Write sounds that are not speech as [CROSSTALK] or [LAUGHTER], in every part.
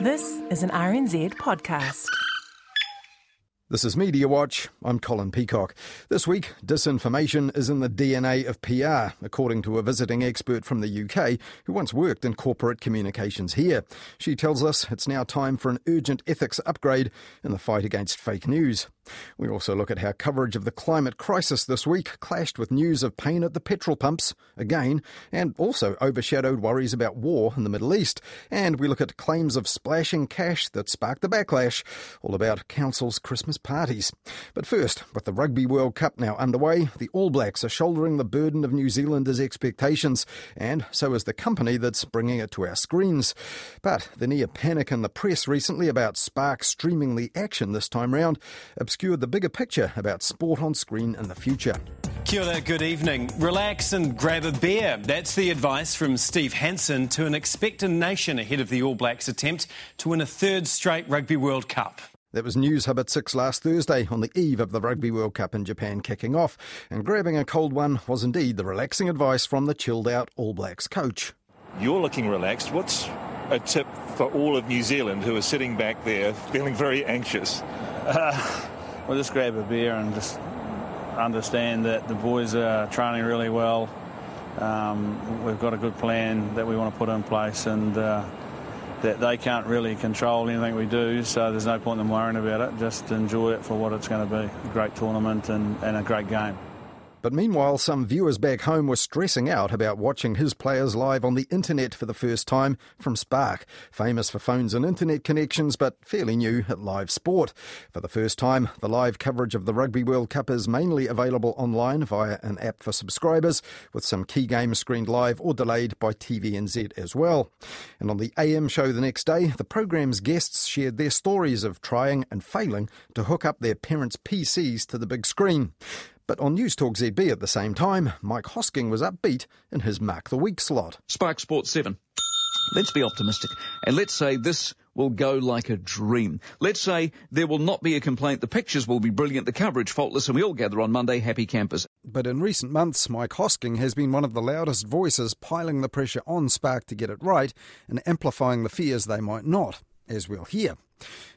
This is an RNZ podcast. This is Media Watch. I'm Colin Peacock. This week, disinformation is in the DNA of PR, according to a visiting expert from the UK who once worked in corporate communications here. She tells us it's now time for an urgent ethics upgrade in the fight against fake news. We also look at how coverage of the climate crisis this week clashed with news of pain at the petrol pumps, again, and also overshadowed worries about war in the Middle East. And we look at claims of splashing cash that sparked the backlash, all about council's Christmas parties. But first, with the Rugby World Cup now underway, the All Blacks are shouldering the burden of New Zealanders' expectations, and so is the company that's bringing it to our screens. But the near panic in the press recently about Spark streaming the action this time round obscured the bigger picture about sport on screen in the future. Kia ora, good evening. Relax and grab a beer. That's the advice from Steve Hansen to an expectant nation ahead of the All Blacks' attempt to win a third straight Rugby World Cup. That was News Hub at 6 last Thursday on the eve of the Rugby World Cup in Japan kicking off. And grabbing a cold one was indeed the relaxing advice from the chilled out All Blacks coach. You're looking relaxed. What's a tip for all of New Zealand who are sitting back there feeling very anxious? Uh, well, just grab a beer and just understand that the boys are training really well. Um, we've got a good plan that we want to put in place and. Uh, that they can't really control anything we do, so there's no point in them worrying about it. Just enjoy it for what it's going to be a great tournament and, and a great game. But meanwhile, some viewers back home were stressing out about watching his players live on the internet for the first time from Spark, famous for phones and internet connections, but fairly new at live sport. For the first time, the live coverage of the Rugby World Cup is mainly available online via an app for subscribers, with some key games screened live or delayed by TVNZ as well. And on the AM show the next day, the programme's guests shared their stories of trying and failing to hook up their parents' PCs to the big screen. But on News Talk ZB at the same time, Mike Hosking was upbeat in his Mark the Week slot. Spark Sports 7. Let's be optimistic. And let's say this will go like a dream. Let's say there will not be a complaint. The pictures will be brilliant, the coverage faultless, and we all gather on Monday happy campers. But in recent months, Mike Hosking has been one of the loudest voices piling the pressure on Spark to get it right and amplifying the fears they might not, as we'll hear.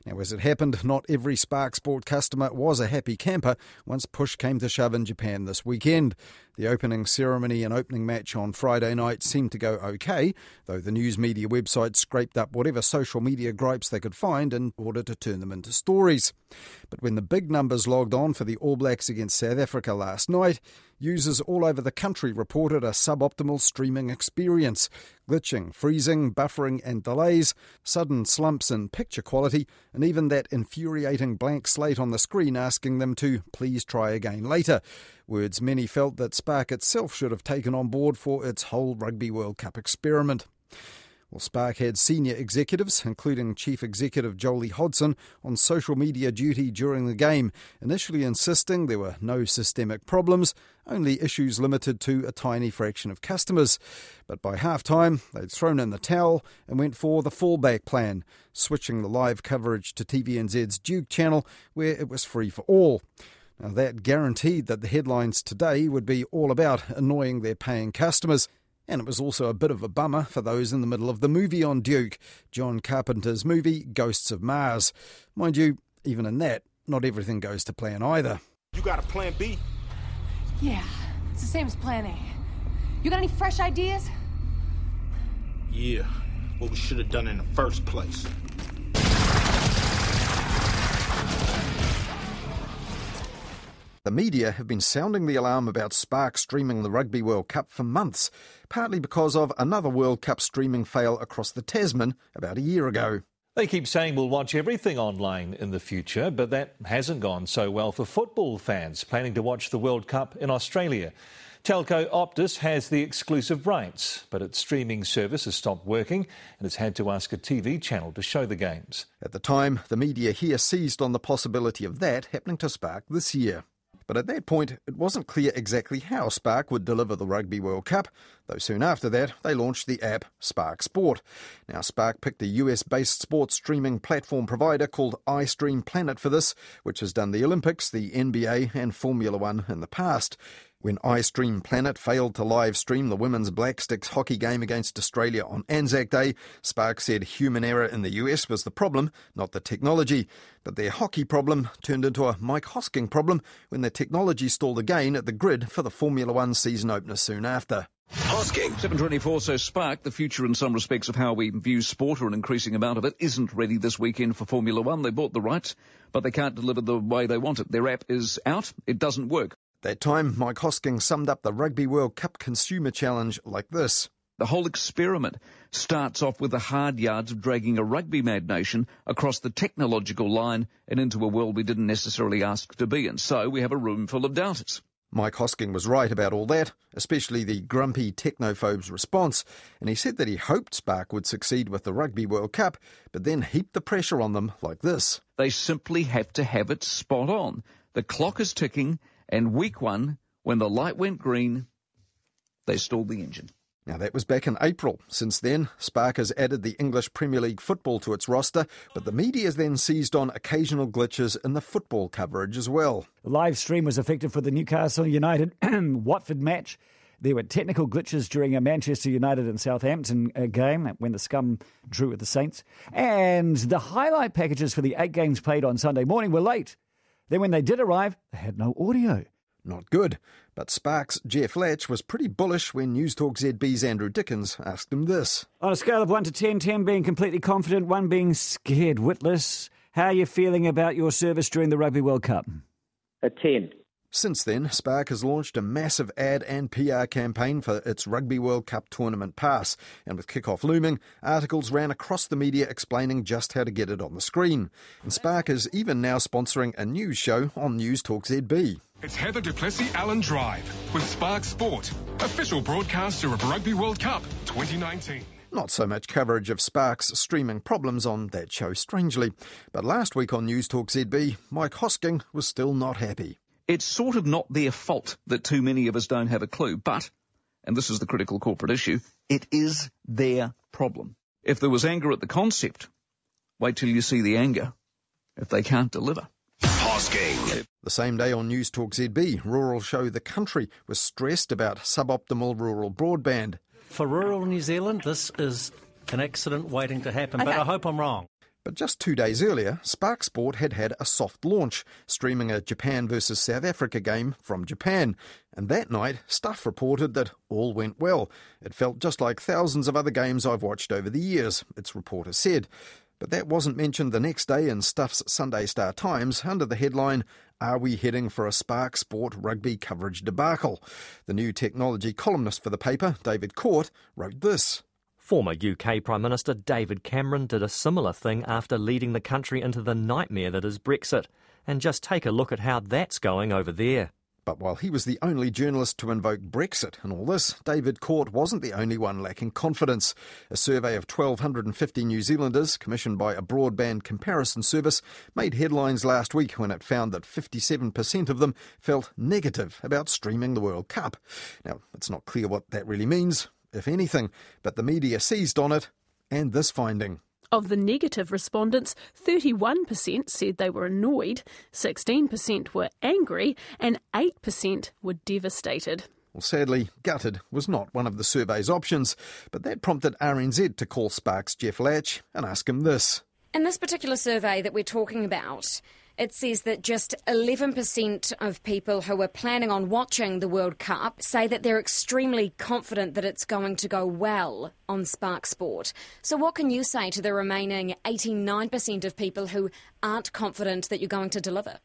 Now, as it happened, not every Spark Sport customer was a happy camper once push came to shove in Japan this weekend. The opening ceremony and opening match on Friday night seemed to go okay, though the news media website scraped up whatever social media gripes they could find in order to turn them into stories. But when the big numbers logged on for the All Blacks against South Africa last night, users all over the country reported a suboptimal streaming experience glitching, freezing, buffering, and delays, sudden slumps in picture quality, and even that infuriating blank slate on the screen asking them to please try again later. Words many felt that Spark itself should have taken on board for its whole Rugby World Cup experiment. Well, Spark had senior executives, including Chief Executive Jolie Hodson, on social media duty during the game, initially insisting there were no systemic problems, only issues limited to a tiny fraction of customers. But by half time, they'd thrown in the towel and went for the fallback plan, switching the live coverage to TVNZ's Duke channel, where it was free for all. Now, that guaranteed that the headlines today would be all about annoying their paying customers. And it was also a bit of a bummer for those in the middle of the movie on Duke, John Carpenter's movie Ghosts of Mars. Mind you, even in that, not everything goes to plan either. You got a plan B? Yeah, it's the same as plan A. You got any fresh ideas? Yeah, what we should have done in the first place. The media have been sounding the alarm about Spark streaming the Rugby World Cup for months, partly because of another World Cup streaming fail across the Tasman about a year ago. They keep saying we'll watch everything online in the future, but that hasn't gone so well for football fans planning to watch the World Cup in Australia. Telco Optus has the exclusive rights, but its streaming service has stopped working and has had to ask a TV channel to show the games. At the time, the media here seized on the possibility of that happening to Spark this year. But at that point, it wasn't clear exactly how Spark would deliver the Rugby World Cup, though soon after that, they launched the app Spark Sport. Now, Spark picked a US based sports streaming platform provider called iStream Planet for this, which has done the Olympics, the NBA, and Formula One in the past. When iStream Planet failed to live stream the women's Black Sticks hockey game against Australia on Anzac Day, Spark said human error in the US was the problem, not the technology. But their hockey problem turned into a Mike Hosking problem when their technology stalled again at the grid for the Formula One season opener soon after. Hosking. 724, so Spark, the future in some respects of how we view sport or an increasing amount of it, isn't ready this weekend for Formula One. They bought the rights, but they can't deliver the way they want it. Their app is out. It doesn't work. That time, Mike Hosking summed up the Rugby World Cup Consumer Challenge like this. The whole experiment starts off with the hard yards of dragging a rugby mad nation across the technological line and into a world we didn't necessarily ask to be in. So we have a room full of doubters. Mike Hosking was right about all that, especially the grumpy technophobes' response, and he said that he hoped Spark would succeed with the Rugby World Cup, but then heaped the pressure on them like this. They simply have to have it spot on. The clock is ticking, and week one, when the light went green, they stalled the engine. Now, that was back in April. Since then, Spark has added the English Premier League football to its roster, but the media has then seized on occasional glitches in the football coverage as well. The live stream was affected for the Newcastle United [CLEARS THROAT] Watford match. There were technical glitches during a Manchester United and Southampton uh, game when the Scum drew with the Saints. And the highlight packages for the eight games played on Sunday morning were late. Then, when they did arrive, they had no audio. Not good. But Sparks' Jeff Latch was pretty bullish when Newstalk ZB's Andrew Dickens asked him this. On a scale of 1 to 10, 10 being completely confident, 1 being scared witless, how are you feeling about your service during the Rugby World Cup? A 10. Since then, Spark has launched a massive ad and PR campaign for its Rugby World Cup tournament pass, and with kickoff looming, articles ran across the media explaining just how to get it on the screen. And Spark is even now sponsoring a news show on News Talk ZB. It's Heather du Plessis-Allen Drive with Spark Sport, official broadcaster of Rugby World Cup 2019. Not so much coverage of Spark's streaming problems on that show, strangely. But last week on News Talk ZB, Mike Hosking was still not happy. It's sort of not their fault that too many of us don't have a clue, but, and this is the critical corporate issue, it is their problem. If there was anger at the concept, wait till you see the anger if they can't deliver. Hosking. The same day on News Talk ZB, rural show The Country was stressed about suboptimal rural broadband. For rural New Zealand, this is an accident waiting to happen, okay. but I hope I'm wrong. But just two days earlier, Spark Sport had had a soft launch, streaming a Japan versus South Africa game from Japan. And that night, Stuff reported that all went well. It felt just like thousands of other games I've watched over the years, its reporter said. But that wasn't mentioned the next day in Stuff's Sunday Star Times under the headline, Are we heading for a Spark Sport rugby coverage debacle? The new technology columnist for the paper, David Court, wrote this. Former UK Prime Minister David Cameron did a similar thing after leading the country into the nightmare that is Brexit. And just take a look at how that's going over there. But while he was the only journalist to invoke Brexit in all this, David Court wasn't the only one lacking confidence. A survey of 1,250 New Zealanders, commissioned by a broadband comparison service, made headlines last week when it found that 57% of them felt negative about streaming the World Cup. Now, it's not clear what that really means if anything, but the media seized on it and this finding. Of the negative respondents, 31% said they were annoyed, 16% were angry, and 8% were devastated. Well, sadly, gutted was not one of the survey's options, but that prompted RNZ to call Sparks Jeff Latch and ask him this. In this particular survey that we're talking about, it says that just 11% of people who are planning on watching the World Cup say that they're extremely confident that it's going to go well on Spark Sport. So, what can you say to the remaining 89% of people who aren't confident that you're going to deliver?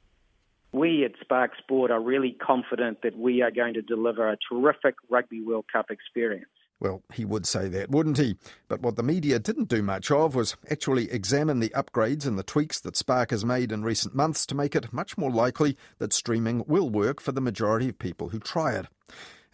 We at Spark Sport are really confident that we are going to deliver a terrific Rugby World Cup experience. Well, he would say that, wouldn't he? But what the media didn't do much of was actually examine the upgrades and the tweaks that Spark has made in recent months to make it much more likely that streaming will work for the majority of people who try it.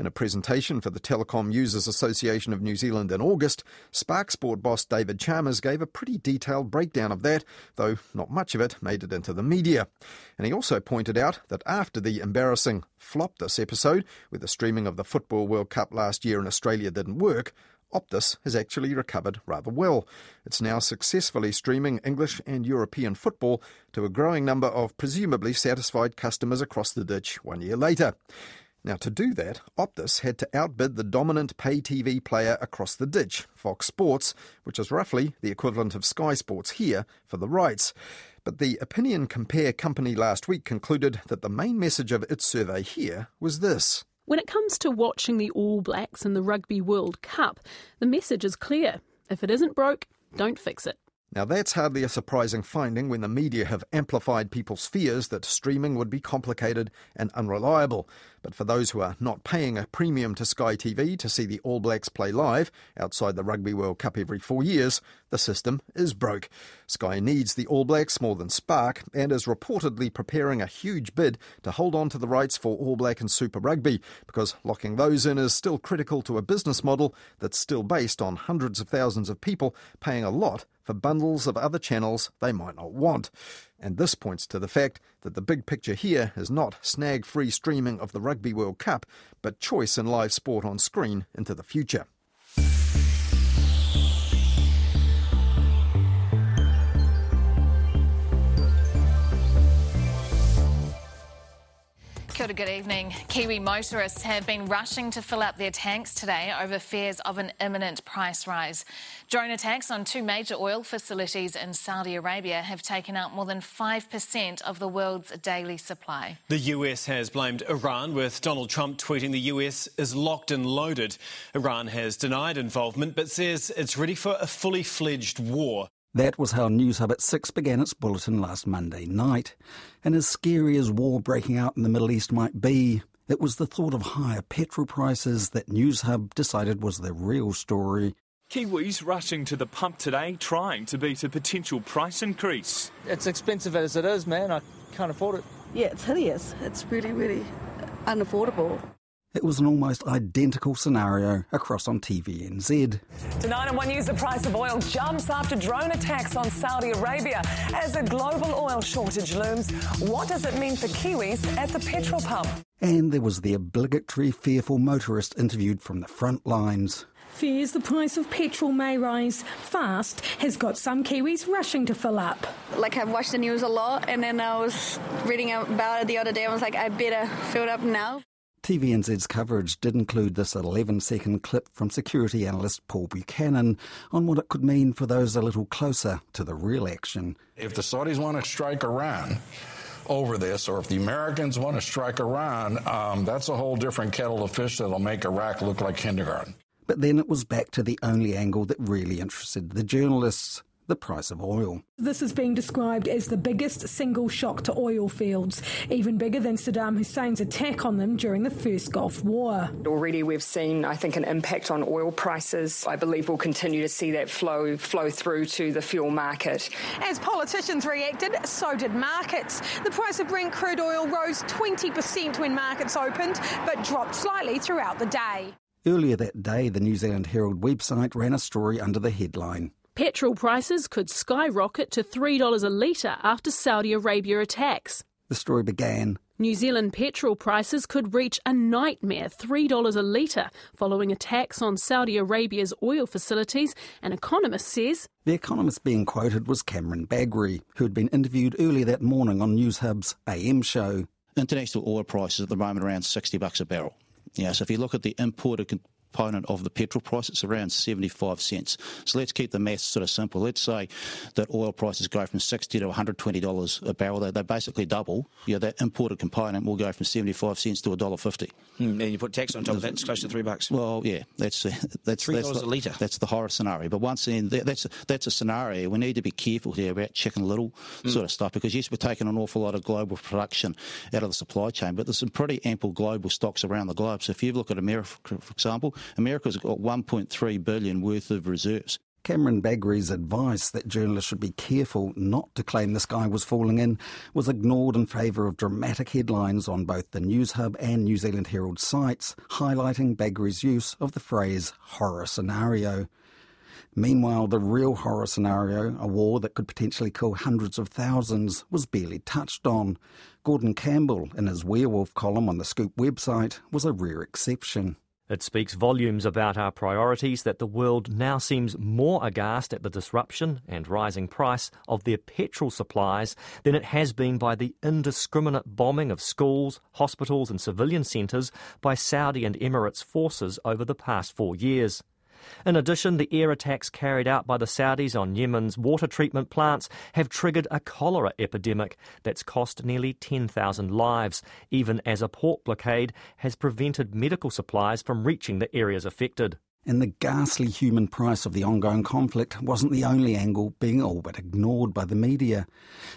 In a presentation for the Telecom Users Association of New Zealand in August, Spark Sport boss David Chalmers gave a pretty detailed breakdown of that, though not much of it made it into the media. And he also pointed out that after the embarrassing flop this episode, where the streaming of the Football World Cup last year in Australia didn't work, Optus has actually recovered rather well. It's now successfully streaming English and European football to a growing number of presumably satisfied customers across the ditch one year later. Now, to do that, Optus had to outbid the dominant pay TV player across the ditch, Fox Sports, which is roughly the equivalent of Sky Sports here, for the rights. But the Opinion Compare company last week concluded that the main message of its survey here was this. When it comes to watching the All Blacks in the Rugby World Cup, the message is clear. If it isn't broke, don't fix it. Now, that's hardly a surprising finding when the media have amplified people's fears that streaming would be complicated and unreliable. But for those who are not paying a premium to Sky TV to see the All Blacks play live outside the Rugby World Cup every four years, the system is broke. Sky needs the All Blacks more than Spark and is reportedly preparing a huge bid to hold on to the rights for All Black and Super Rugby because locking those in is still critical to a business model that's still based on hundreds of thousands of people paying a lot for bundles of other channels they might not want. And this points to the fact that the big picture here is not snag free streaming of the Rugby World Cup, but choice in live sport on screen into the future. Kia ora, good evening. Kiwi motorists have been rushing to fill up their tanks today over fears of an imminent price rise. Drone attacks on two major oil facilities in Saudi Arabia have taken out more than 5% of the world's daily supply. The US has blamed Iran, with Donald Trump tweeting the US is locked and loaded. Iran has denied involvement but says it's ready for a fully fledged war. That was how Newshub at 6 began its bulletin last Monday night. And as scary as war breaking out in the Middle East might be, it was the thought of higher petrol prices that Newshub decided was the real story. Kiwis rushing to the pump today trying to beat a potential price increase. It's expensive as it is, man. I can't afford it. Yeah, it's hideous. It's really, really unaffordable. It was an almost identical scenario across on TVNZ. Tonight on One News, the price of oil jumps after drone attacks on Saudi Arabia as a global oil shortage looms. What does it mean for Kiwis at the petrol pump? And there was the obligatory fearful motorist interviewed from the front lines. Fears the price of petrol may rise fast has got some Kiwis rushing to fill up. Like I've watched the news a lot, and then I was reading about it the other day. I was like, I better fill it up now. TVNZ's coverage did include this 11 second clip from security analyst Paul Buchanan on what it could mean for those a little closer to the real action. If the Saudis want to strike Iran, over this, or if the Americans want to strike Iran, um, that's a whole different kettle of fish that'll make Iraq look like kindergarten. But then it was back to the only angle that really interested the journalists the price of oil. This is being described as the biggest single shock to oil fields, even bigger than Saddam Hussein's attack on them during the first Gulf War. Already we've seen, I think, an impact on oil prices. I believe we'll continue to see that flow flow through to the fuel market. As politicians reacted, so did markets. The price of Brent crude oil rose 20% when markets opened, but dropped slightly throughout the day. Earlier that day, the New Zealand Herald website ran a story under the headline Petrol prices could skyrocket to $3 a litre after Saudi Arabia attacks. The story began. New Zealand petrol prices could reach a nightmare $3 a litre following attacks on Saudi Arabia's oil facilities, an economist says. The economist being quoted was Cameron Bagrie, who had been interviewed earlier that morning on Newshub's AM show. International oil prices at the moment around 60 bucks a barrel. Yeah, so if you look at the imported component of the petrol price, it's around 75 cents. So let's keep the maths sort of simple. Let's say that oil prices go from 60 to $120 a barrel. They, they basically double. Yeah, that imported component will go from 75 cents to $1.50. Mm, and you put tax on top of that, it's close to three bucks. Well, yeah, that's uh, that's three dollars a litre. That's the horror scenario. But once again, that, that's that's a scenario. We need to be careful here about chicken little mm. sort of stuff because yes, we're taking an awful lot of global production out of the supply chain, but there's some pretty ample global stocks around the globe. So if you look at America, for example, America's got 1.3 billion worth of reserves. Cameron Bagrie's advice that journalists should be careful not to claim the sky was falling in was ignored in favour of dramatic headlines on both the Newshub and New Zealand Herald sites, highlighting Bagrie's use of the phrase horror scenario. Meanwhile, the real horror scenario, a war that could potentially kill hundreds of thousands, was barely touched on. Gordon Campbell, in his Werewolf column on the Scoop website, was a rare exception. It speaks volumes about our priorities that the world now seems more aghast at the disruption and rising price of their petrol supplies than it has been by the indiscriminate bombing of schools, hospitals, and civilian centres by Saudi and Emirates forces over the past four years. In addition, the air attacks carried out by the Saudis on Yemen's water treatment plants have triggered a cholera epidemic that's cost nearly 10,000 lives, even as a port blockade has prevented medical supplies from reaching the areas affected. And the ghastly human price of the ongoing conflict wasn't the only angle being all but ignored by the media.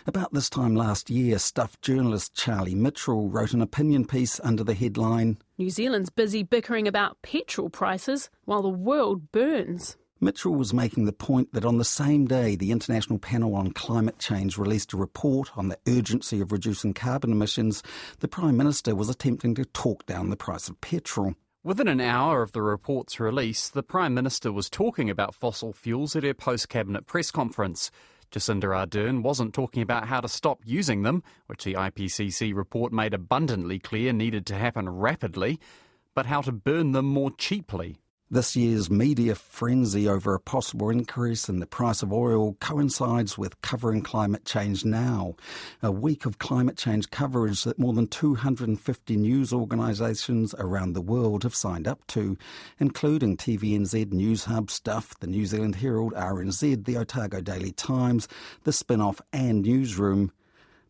About this time last year, stuffed journalist Charlie Mitchell wrote an opinion piece under the headline New Zealand's busy bickering about petrol prices while the world burns. Mitchell was making the point that on the same day the International Panel on Climate Change released a report on the urgency of reducing carbon emissions, the Prime Minister was attempting to talk down the price of petrol. Within an hour of the report's release, the Prime Minister was talking about fossil fuels at her post cabinet press conference. Jacinda Ardern wasn't talking about how to stop using them, which the IPCC report made abundantly clear needed to happen rapidly, but how to burn them more cheaply. This year's media frenzy over a possible increase in the price of oil coincides with covering climate change now, a week of climate change coverage that more than 250 news organisations around the world have signed up to, including TVNZ News Hub, Stuff, the New Zealand Herald, RNZ, the Otago Daily Times, the Spinoff and Newsroom.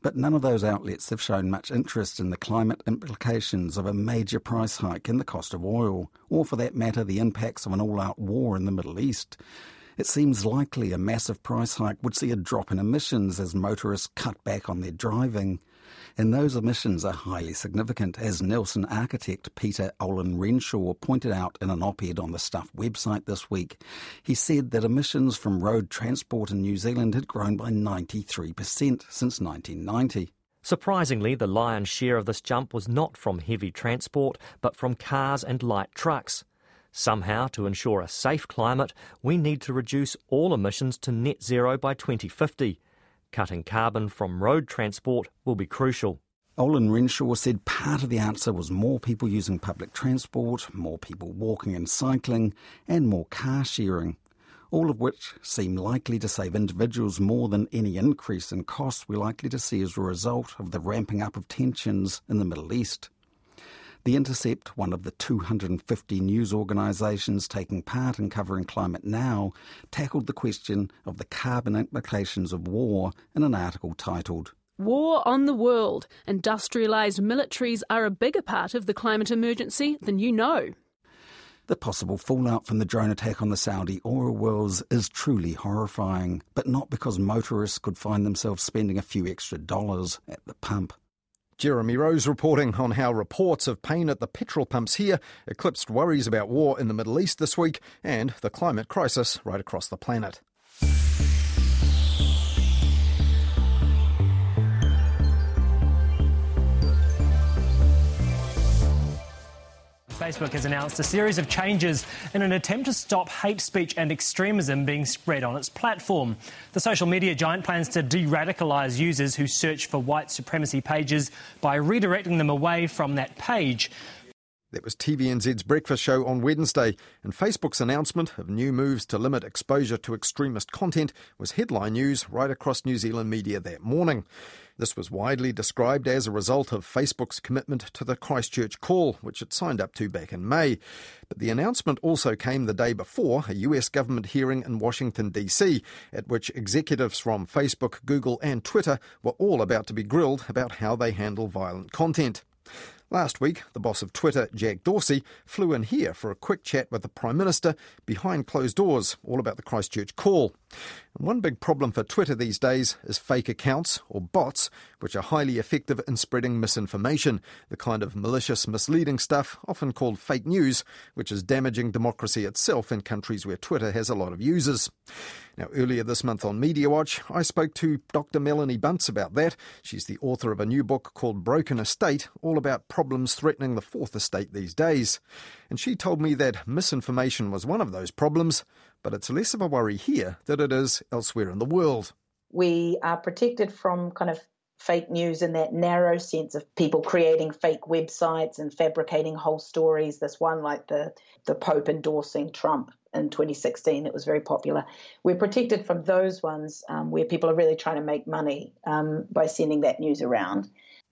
But none of those outlets have shown much interest in the climate implications of a major price hike in the cost of oil, or for that matter, the impacts of an all out war in the Middle East. It seems likely a massive price hike would see a drop in emissions as motorists cut back on their driving and those emissions are highly significant, as Nelson architect Peter Olorenshaw pointed out in an op ed on the Stuff website this week. He said that emissions from road transport in New Zealand had grown by 93% since 1990. Surprisingly, the lion's share of this jump was not from heavy transport, but from cars and light trucks. Somehow, to ensure a safe climate, we need to reduce all emissions to net zero by 2050. Cutting carbon from road transport will be crucial. Olin Renshaw said part of the answer was more people using public transport, more people walking and cycling, and more car sharing, all of which seem likely to save individuals more than any increase in costs we're likely to see as a result of the ramping up of tensions in the Middle East. The Intercept, one of the 250 news organisations taking part in covering climate now, tackled the question of the carbon implications of war in an article titled War on the World. Industrialised militaries are a bigger part of the climate emergency than you know. The possible fallout from the drone attack on the Saudi oil wells is truly horrifying, but not because motorists could find themselves spending a few extra dollars at the pump. Jeremy Rose reporting on how reports of pain at the petrol pumps here eclipsed worries about war in the Middle East this week and the climate crisis right across the planet. Facebook has announced a series of changes in an attempt to stop hate speech and extremism being spread on its platform. The social media giant plans to de radicalise users who search for white supremacy pages by redirecting them away from that page. That was TVNZ's breakfast show on Wednesday, and Facebook's announcement of new moves to limit exposure to extremist content was headline news right across New Zealand media that morning. This was widely described as a result of Facebook's commitment to the Christchurch call, which it signed up to back in May. But the announcement also came the day before a US government hearing in Washington, D.C., at which executives from Facebook, Google, and Twitter were all about to be grilled about how they handle violent content. Last week, the boss of Twitter, Jack Dorsey, flew in here for a quick chat with the Prime Minister behind closed doors, all about the Christchurch call. One big problem for Twitter these days is fake accounts, or bots, which are highly effective in spreading misinformation, the kind of malicious, misleading stuff often called fake news, which is damaging democracy itself in countries where Twitter has a lot of users. Now, earlier this month on Media Watch, I spoke to Dr. Melanie Bunce about that. She's the author of a new book called Broken Estate, all about problems threatening the fourth estate these days. And she told me that misinformation was one of those problems, but it's less of a worry here than it is elsewhere in the world. We are protected from kind of fake news in that narrow sense of people creating fake websites and fabricating whole stories. This one, like the, the Pope endorsing Trump in 2016, that was very popular. We're protected from those ones um, where people are really trying to make money um, by sending that news around.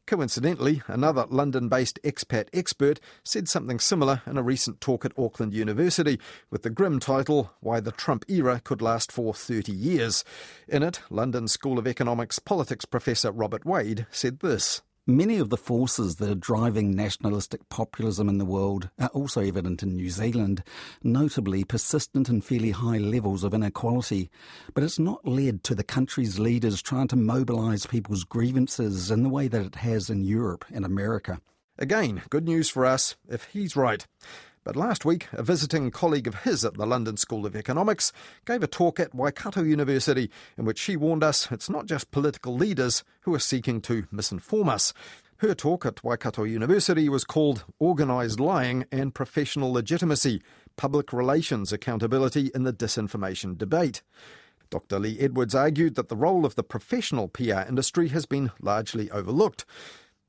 Coincidentally, another London based expat expert said something similar in a recent talk at Auckland University with the grim title Why the Trump Era Could Last for 30 Years. In it, London School of Economics politics professor Robert Wade said this. Many of the forces that are driving nationalistic populism in the world are also evident in New Zealand, notably persistent and fairly high levels of inequality. But it's not led to the country's leaders trying to mobilise people's grievances in the way that it has in Europe and America. Again, good news for us if he's right. But last week, a visiting colleague of his at the London School of Economics gave a talk at Waikato University in which she warned us it's not just political leaders who are seeking to misinform us. Her talk at Waikato University was called Organised Lying and Professional Legitimacy Public Relations Accountability in the Disinformation Debate. Dr. Lee Edwards argued that the role of the professional PR industry has been largely overlooked.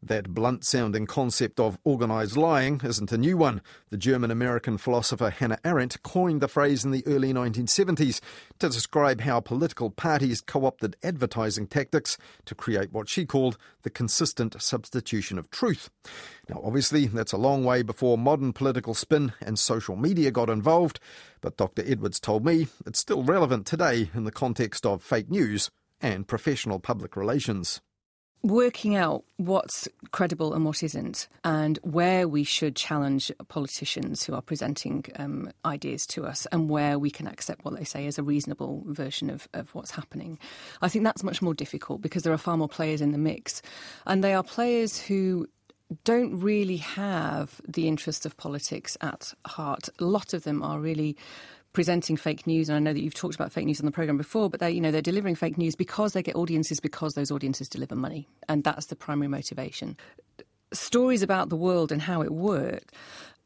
That blunt sounding concept of organised lying isn't a new one. The German American philosopher Hannah Arendt coined the phrase in the early 1970s to describe how political parties co opted advertising tactics to create what she called the consistent substitution of truth. Now, obviously, that's a long way before modern political spin and social media got involved, but Dr. Edwards told me it's still relevant today in the context of fake news and professional public relations working out what's credible and what isn't, and where we should challenge politicians who are presenting um, ideas to us, and where we can accept what they say as a reasonable version of, of what's happening. I think that's much more difficult because there are far more players in the mix, and they are players who don't really have the interests of politics at heart. A lot of them are really presenting fake news, and I know that you've talked about fake news on the program before, but they, you know, they're delivering fake news because they get audiences because those audiences deliver money, and that's the primary motivation. Stories about the world and how it worked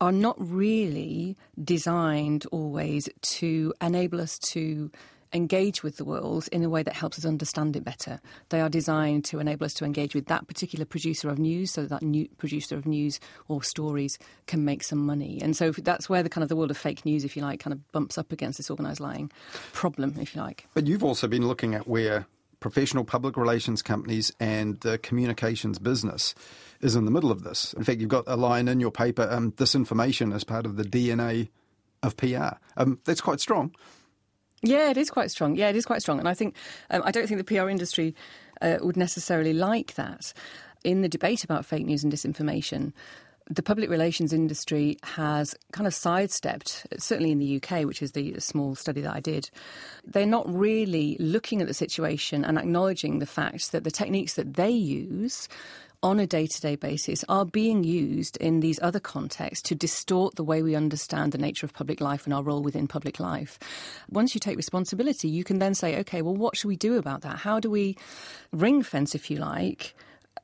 are not really designed always to enable us to engage with the world in a way that helps us understand it better. They are designed to enable us to engage with that particular producer of news so that, new producer of news or stories can make some money. And so that's where the kind of the world of fake news, if you like, kind of bumps up against this organised lying problem, if you like. But you've also been looking at where professional public relations companies and the communications business is in the middle of this. In fact, you've got a line in your paper, um, disinformation as part of the DNA of PR. Um, that's quite strong. Yeah, it is quite strong. Yeah, it is quite strong. And I think, um, I don't think the PR industry uh, would necessarily like that. In the debate about fake news and disinformation, the public relations industry has kind of sidestepped, certainly in the UK, which is the small study that I did. They're not really looking at the situation and acknowledging the fact that the techniques that they use on a day to day basis are being used in these other contexts to distort the way we understand the nature of public life and our role within public life. Once you take responsibility, you can then say, okay, well, what should we do about that? How do we ring fence, if you like?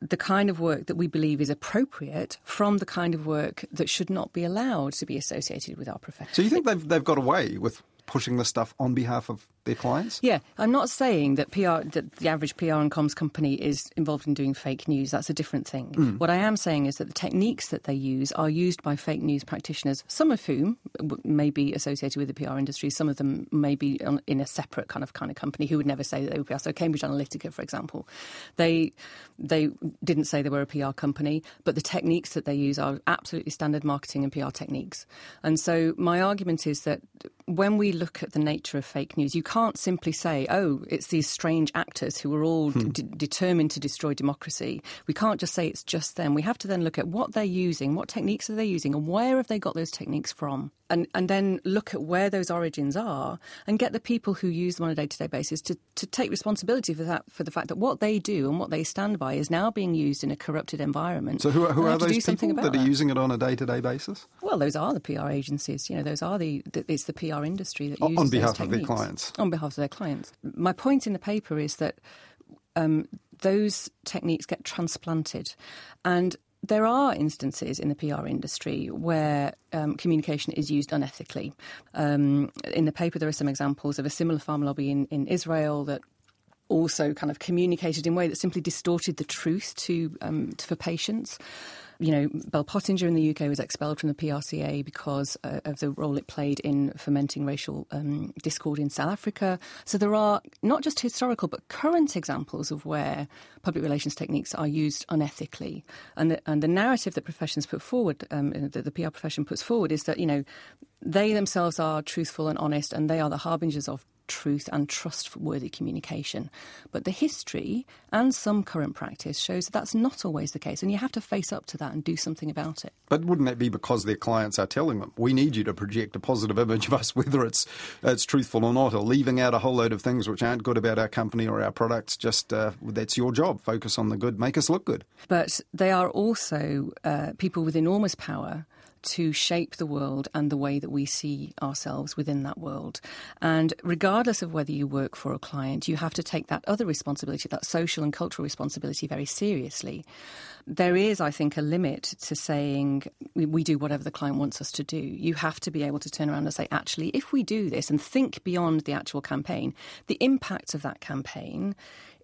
the kind of work that we believe is appropriate from the kind of work that should not be allowed to be associated with our profession. So you think they've they've got away with pushing this stuff on behalf of their clients? Yeah, I'm not saying that PR that the average PR and comms company is involved in doing fake news. That's a different thing. Mm. What I am saying is that the techniques that they use are used by fake news practitioners, some of whom may be associated with the PR industry, some of them may be in a separate kind of kind of company who would never say that they were PR. So Cambridge Analytica, for example, they they didn't say they were a PR company, but the techniques that they use are absolutely standard marketing and PR techniques. And so my argument is that when we look at the nature of fake news, you can't simply say, oh, it's these strange actors who are all hmm. d- determined to destroy democracy. We can't just say it's just them. We have to then look at what they're using, what techniques are they using, and where have they got those techniques from? And, and then look at where those origins are and get the people who use them on a day to day basis to, to take responsibility for that, for the fact that what they do and what they stand by is now being used in a corrupted environment. So, who, who are those people that, that are using it on a day to day basis? Well, those are the PR agencies. You know, those are the, it's the PR industry that uses on behalf of their clients. On behalf of their clients. My point in the paper is that um, those techniques get transplanted, and there are instances in the PR industry where um, communication is used unethically. Um, in the paper, there are some examples of a similar farm lobby in, in Israel that also kind of communicated in a way that simply distorted the truth to, um, for patients you know, Bell Pottinger in the UK was expelled from the PRCA because uh, of the role it played in fomenting racial um, discord in South Africa. So there are not just historical but current examples of where public relations techniques are used unethically. And the, and the narrative that professions put forward, um, that the PR profession puts forward, is that, you know, they themselves are truthful and honest and they are the harbingers of truth and trustworthy communication. But the history and some current practice shows that that's not always the case, and you have to face up to that and do something about it. But wouldn't that be because their clients are telling them, we need you to project a positive image of us, [LAUGHS] whether it's, it's truthful or not, or leaving out a whole load of things which aren't good about our company or our products? Just uh, that's your job. Focus on the good, make us look good. But they are also uh, people with enormous power to shape the world and the way that we see ourselves within that world. And regardless of whether you work for a client, you have to take that other responsibility, that social and cultural responsibility, very seriously. There is, I think, a limit to saying we, do whatever the client wants us to do. You have to be able to turn around and say, actually, if we do this and think beyond the actual campaign, the impact of that campaign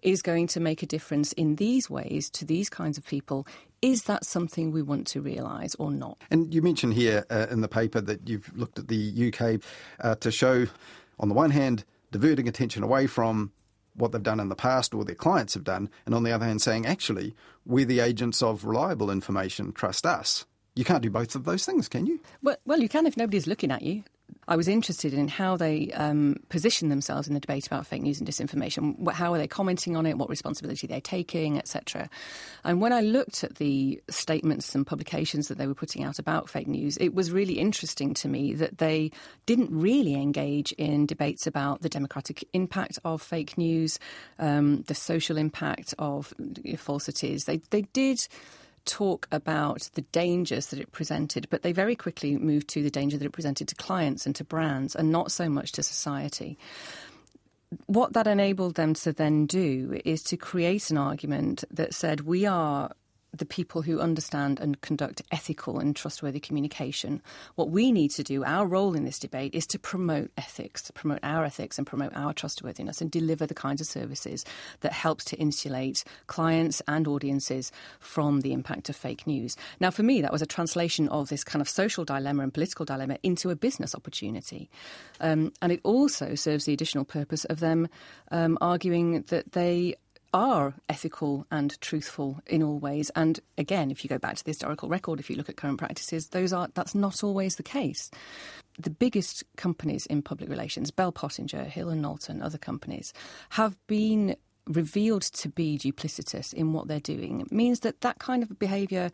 is going to make a difference in these ways to these kinds of people is that something we want to realise or not? And you mentioned here uh, in the paper that you've looked at the UK uh, to show, on the one hand, diverting attention away from what they've done in the past or their clients have done, and on the other hand, saying, actually, we're the agents of reliable information, trust us. You can't do both of those things, can you? Well, well, you can if nobody's looking at you. I was interested in how they um, position themselves in the debate about fake news and disinformation. How are they commenting on it? What responsibility they're taking, etc. And when I looked at the statements and publications that they were putting out about fake news, it was really interesting to me that they didn't really engage in debates about the democratic impact of fake news, um, the social impact of falsities. They they did talk about the dangers that it presented, but they very quickly moved to the danger that it presented to clients and to brands and not so much to society. What that enabled them to then do is to create an argument that said we are the people who understand and conduct ethical and trustworthy communication. What we need to do, our role in this debate, is to promote ethics, to promote our ethics and promote our trustworthiness and deliver the kinds of services that helps to insulate clients and audiences from the impact of fake news. Now, for me, that was a translation of this kind of social dilemma and political dilemma into a business opportunity. Um, and it also serves the additional purpose of them um, arguing that they are ethical and truthful in all ways. And again, if you go back to the historical record, if you look at current practices, those are that's not always the case. The biggest companies in public relations, Bell Pottinger, Hill and Knowlton, other companies, have been revealed to be duplicitous in what they're doing. It means that that kind of behaviour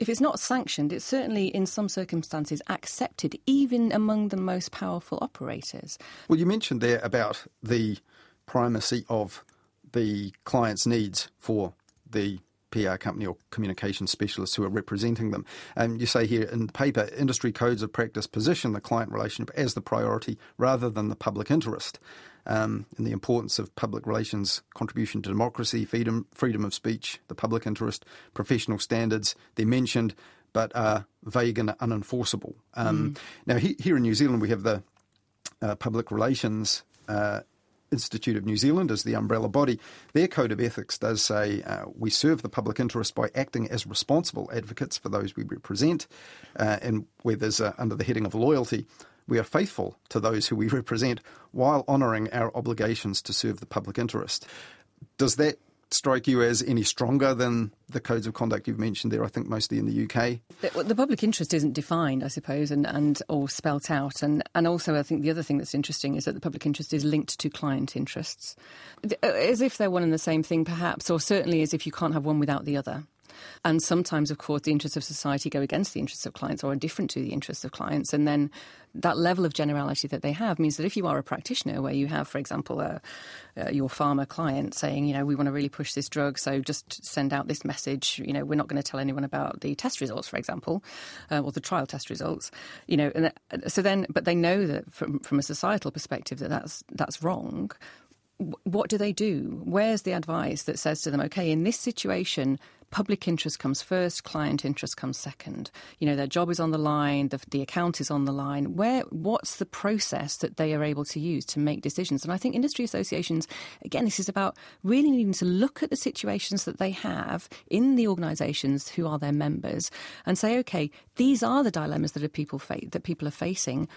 if it's not sanctioned, it's certainly in some circumstances accepted, even among the most powerful operators. Well, you mentioned there about the primacy of the client's needs for the PR company or communication specialists who are representing them. And you say here in the paper, industry codes of practice position the client relationship as the priority rather than the public interest. Um, and the importance of public relations contribution to democracy, freedom, freedom of speech, the public interest, professional standards, they're mentioned but are vague and unenforceable. Um, mm. Now, he, here in New Zealand, we have the uh, public relations uh, Institute of New Zealand as the umbrella body, their code of ethics does say uh, we serve the public interest by acting as responsible advocates for those we represent, uh, and where there's uh, under the heading of loyalty, we are faithful to those who we [LAUGHS] represent while honouring our obligations to serve the public interest. Does that strike you as any stronger than the codes of conduct you've mentioned there, I think mostly in the UK? The, the, public interest isn't defined, I suppose, and, and or spelt out. And, and also, I think the other thing that's interesting is that the public interest is linked to client interests, uh, as if they're one and the same thing, perhaps, or certainly as if you can't have one without the other. And sometimes, of course, the interests of society go against the interests of clients or are different to the interests of clients. And then that level of generality that they have means that if you are a practitioner, where you have, for example, uh, your pharma client saying, you know, we want to really push this drug, so just send out this message, you know, we're not going to tell anyone about the test results, for example, uh, or the trial test results, you know, and uh, so then, but they know that from, from a societal perspective that that's, that's wrong what do they do? Where's the advice that says to them, okay, in this situation, public interest comes first, client interest comes second. You know, their job is on the line, the, the account is on the line. Where, what's the process that they are able to use to make decisions? And I think industry associations, again, this is about really needing to look at the situations that they have in the organisations who are their members and say, okay, these are the dilemmas that are people fa- that people are facing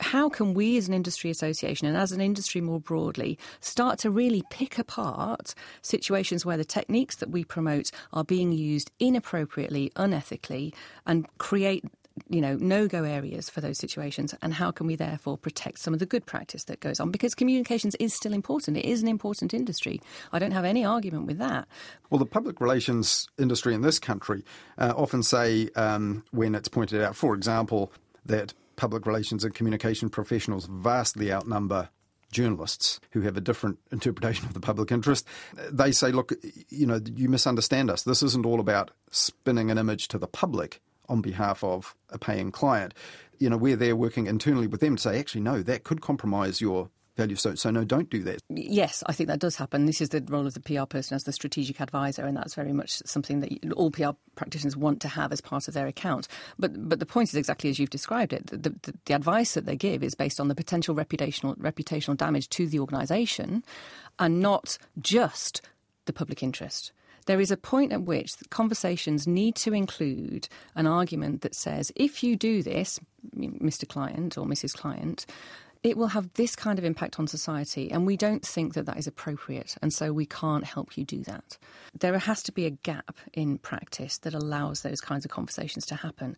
how can we as an industry association and as an industry more broadly start to really pick apart situations where the techniques that we promote are being used inappropriately, unethically, and create you know, no-go areas for those situations, and how can we therefore protect some of the good practice that goes on? Because communications is still important. It is an important industry. I don't have any argument with that. Well, the public relations industry in this country uh, often say um, when it's pointed out, for example, that public relations and communication professionals vastly outnumber journalists who have a different interpretation of the public interest. They say, look, you know, you misunderstand us. This isn't all about spinning an image to the public on behalf of a paying client. You know, we're there working internally with them to say, actually, no, that could compromise your value. So, so no, don't do that. Yes, I think that does happen. This is the role of the PR person as the strategic advisor, and that's very much something that all PR practitioners want to have as part of their account. But but the point is exactly as you've described it. The, the, the advice that they give is based on the potential reputational reputational damage to the organisation, and not just the public interest there is a point at which conversations need to include an argument that says if you do this, Mr. Client or Mrs. Client, it will have this kind of impact on society, and we don't think that that is appropriate, and so we can't help you do that. There has to be a gap in practice that allows those kinds of conversations to happen.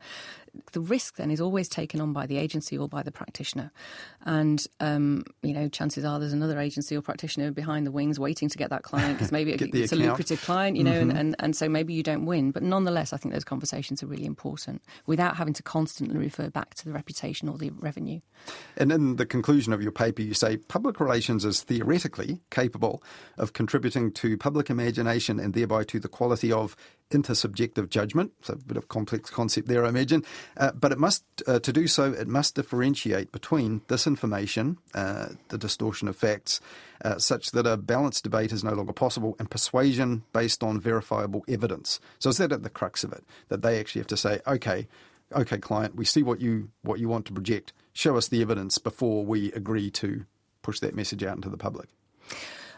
The risk then is always taken on by the agency or by the practitioner, and um, you know chances are there's another agency or practitioner behind the wings waiting to get that client because maybe [LAUGHS] it's a lucrative client, you know, mm-hmm. and, and, and so maybe you don't win. But nonetheless, I think those conversations are really important without having to constantly refer back to the reputation or the revenue. And in the conclusion of your paper, you say public relations is theoretically capable of contributing to public imagination and thereby to the quality of intersubjective judgment. So a bit of complex concept there, I imagine. Uh, but it must, uh, to do so, it must differentiate between disinformation, uh, the distortion of facts, uh, such that a balanced debate is no longer possible, and persuasion based on verifiable evidence. So is that at the crux of it? That they actually have to say, okay, okay, client, we see what you what you want to project. Show us the evidence before we agree to push that message out into the public.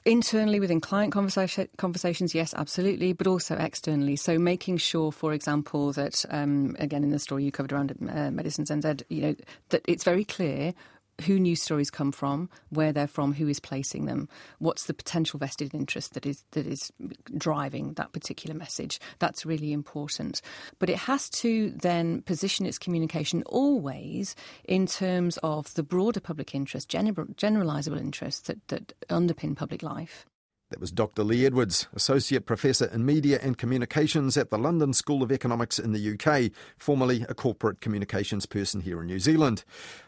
Internally within client conversa- conversations, yes, absolutely, but also externally. So making sure, for example, that um, again in the story you covered around uh, Medicines NZ, you know that it's very clear who news stories come from, where they're from, who is placing them, what's the potential vested interest that is that is driving that particular message. That's really important. But it has to then position its communication always in terms of the broader public interest, general, generalizable interests that, that underpin public life. That was Dr. Lee Edwards, Associate Professor in Media and Communications at the London School of Economics in the UK, formerly a corporate communications person here in New Zealand.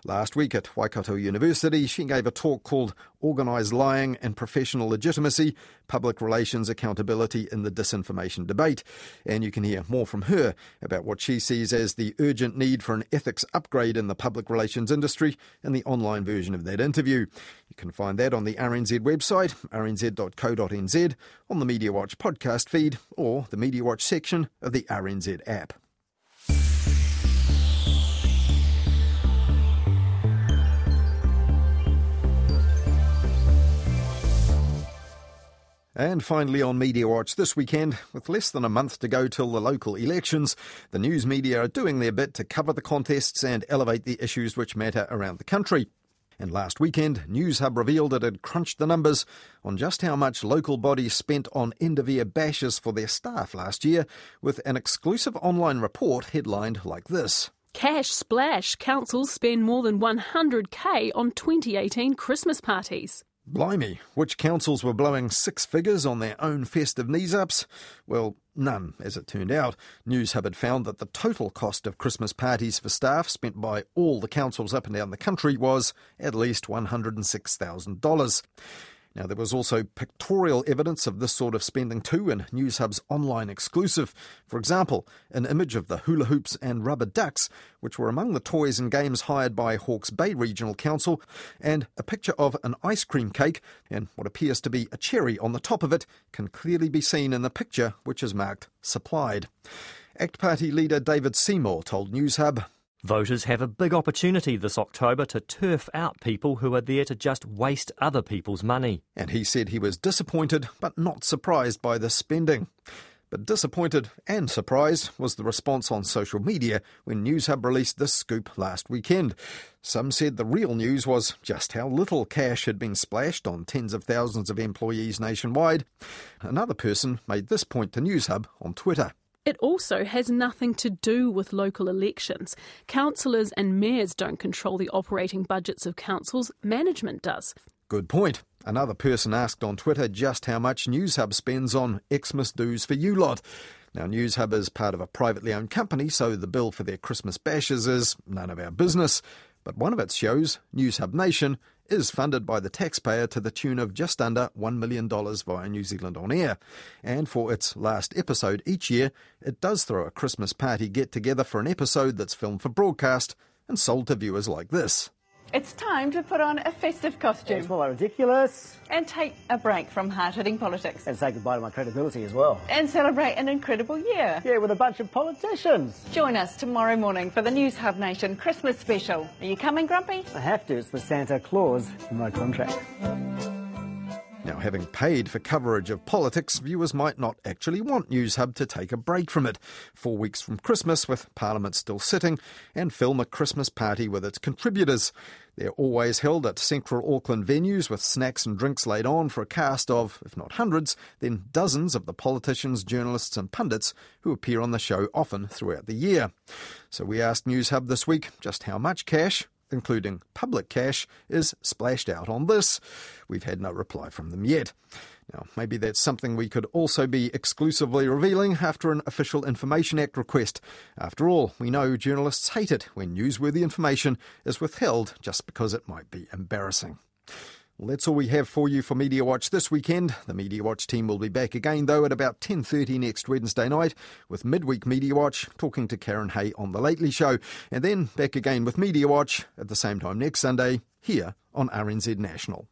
Last week at Waikato University, she gave a talk called Organised Lying and Professional Legitimacy Public Relations Accountability in the Disinformation Debate. And you can hear more from her about what she sees as the urgent need for an ethics upgrade in the public relations industry in the online version of that interview. You can find that on the RNZ website, rnz.co rnz.co.nz, on the Media Watch podcast feed, or the Media Watch section of the RNZ app. And finally on Media Watch this weekend, with less than a month to go till the local elections, the news media are doing their bit to cover the contests and elevate the issues which matter around the country. And last weekend, Newshub revealed it had crunched the numbers on just how much local bodies spent on year bashes for their staff last year, with an exclusive online report headlined like this. Cash splash. Councils spend more than 100k on 2018 Christmas parties. Blimey, which councils were blowing six figures on their own festive knees ups? Well, none, as it turned out. Newshub had found that the total cost of Christmas parties for staff spent by all the councils up and down the country was at least $106,000. Now, there was also pictorial evidence of this sort of spending too in Newshub's online exclusive. For example, an image of the hula hoops and rubber ducks, which were among the toys and games hired by Hawke's Bay Regional Council, and a picture of an ice cream cake and what appears to be a cherry on the top of it can clearly be seen in the picture, which is marked supplied. ACT Party leader David Seymour told Newshub Voters have a big opportunity this October to turf out people who are there to just waste other people's money. And he said he was disappointed but not surprised by the spending. But disappointed and surprised was the response on social media when Newshub released this scoop last weekend. Some said the real news was just how little cash had been splashed on tens of thousands of employees nationwide. Another person made this point to Newshub on Twitter. It also has nothing to do with local elections. Councillors and mayors don't control the operating budgets of councils, management does. Good point. Another person asked on Twitter just how much Newshub spends on Xmas dues for you lot. Now, Newshub is part of a privately owned company, so the bill for their Christmas bashes is none of our business. But one of its shows, Newshub Nation, is funded by the taxpayer to the tune of just under $1 million via New Zealand On Air. And for its last episode each year, it does throw a Christmas party get together for an episode that's filmed for broadcast and sold to viewers like this. It's time to put on a festive costume. It's more ridiculous. And take a break from hard-hitting politics. And say goodbye to my credibility as well. And celebrate an incredible year. Yeah, with a bunch of politicians. Join us tomorrow morning for the Newshub Nation Christmas special. Are you coming, Grumpy? I have to. It's the Santa Claus in my contract. Now, having paid for coverage of politics, viewers might not actually want Newshub to take a break from it. Four weeks from Christmas, with Parliament still sitting, and film a Christmas party with its contributors. They're always held at central Auckland venues with snacks and drinks laid on for a cast of, if not hundreds, then dozens of the politicians, journalists, and pundits who appear on the show often throughout the year. So we asked Newshub this week just how much cash, including public cash, is splashed out on this. We've had no reply from them yet. Now, maybe that's something we could also be exclusively revealing after an Official Information Act request. After all, we know journalists hate it when newsworthy information is withheld just because it might be embarrassing. Well, that's all we have for you for Media Watch this weekend. The Media Watch team will be back again, though, at about 10.30 next Wednesday night with Midweek Media Watch, talking to Karen Hay on The Lately Show. And then back again with Media Watch at the same time next Sunday, here on RNZ National.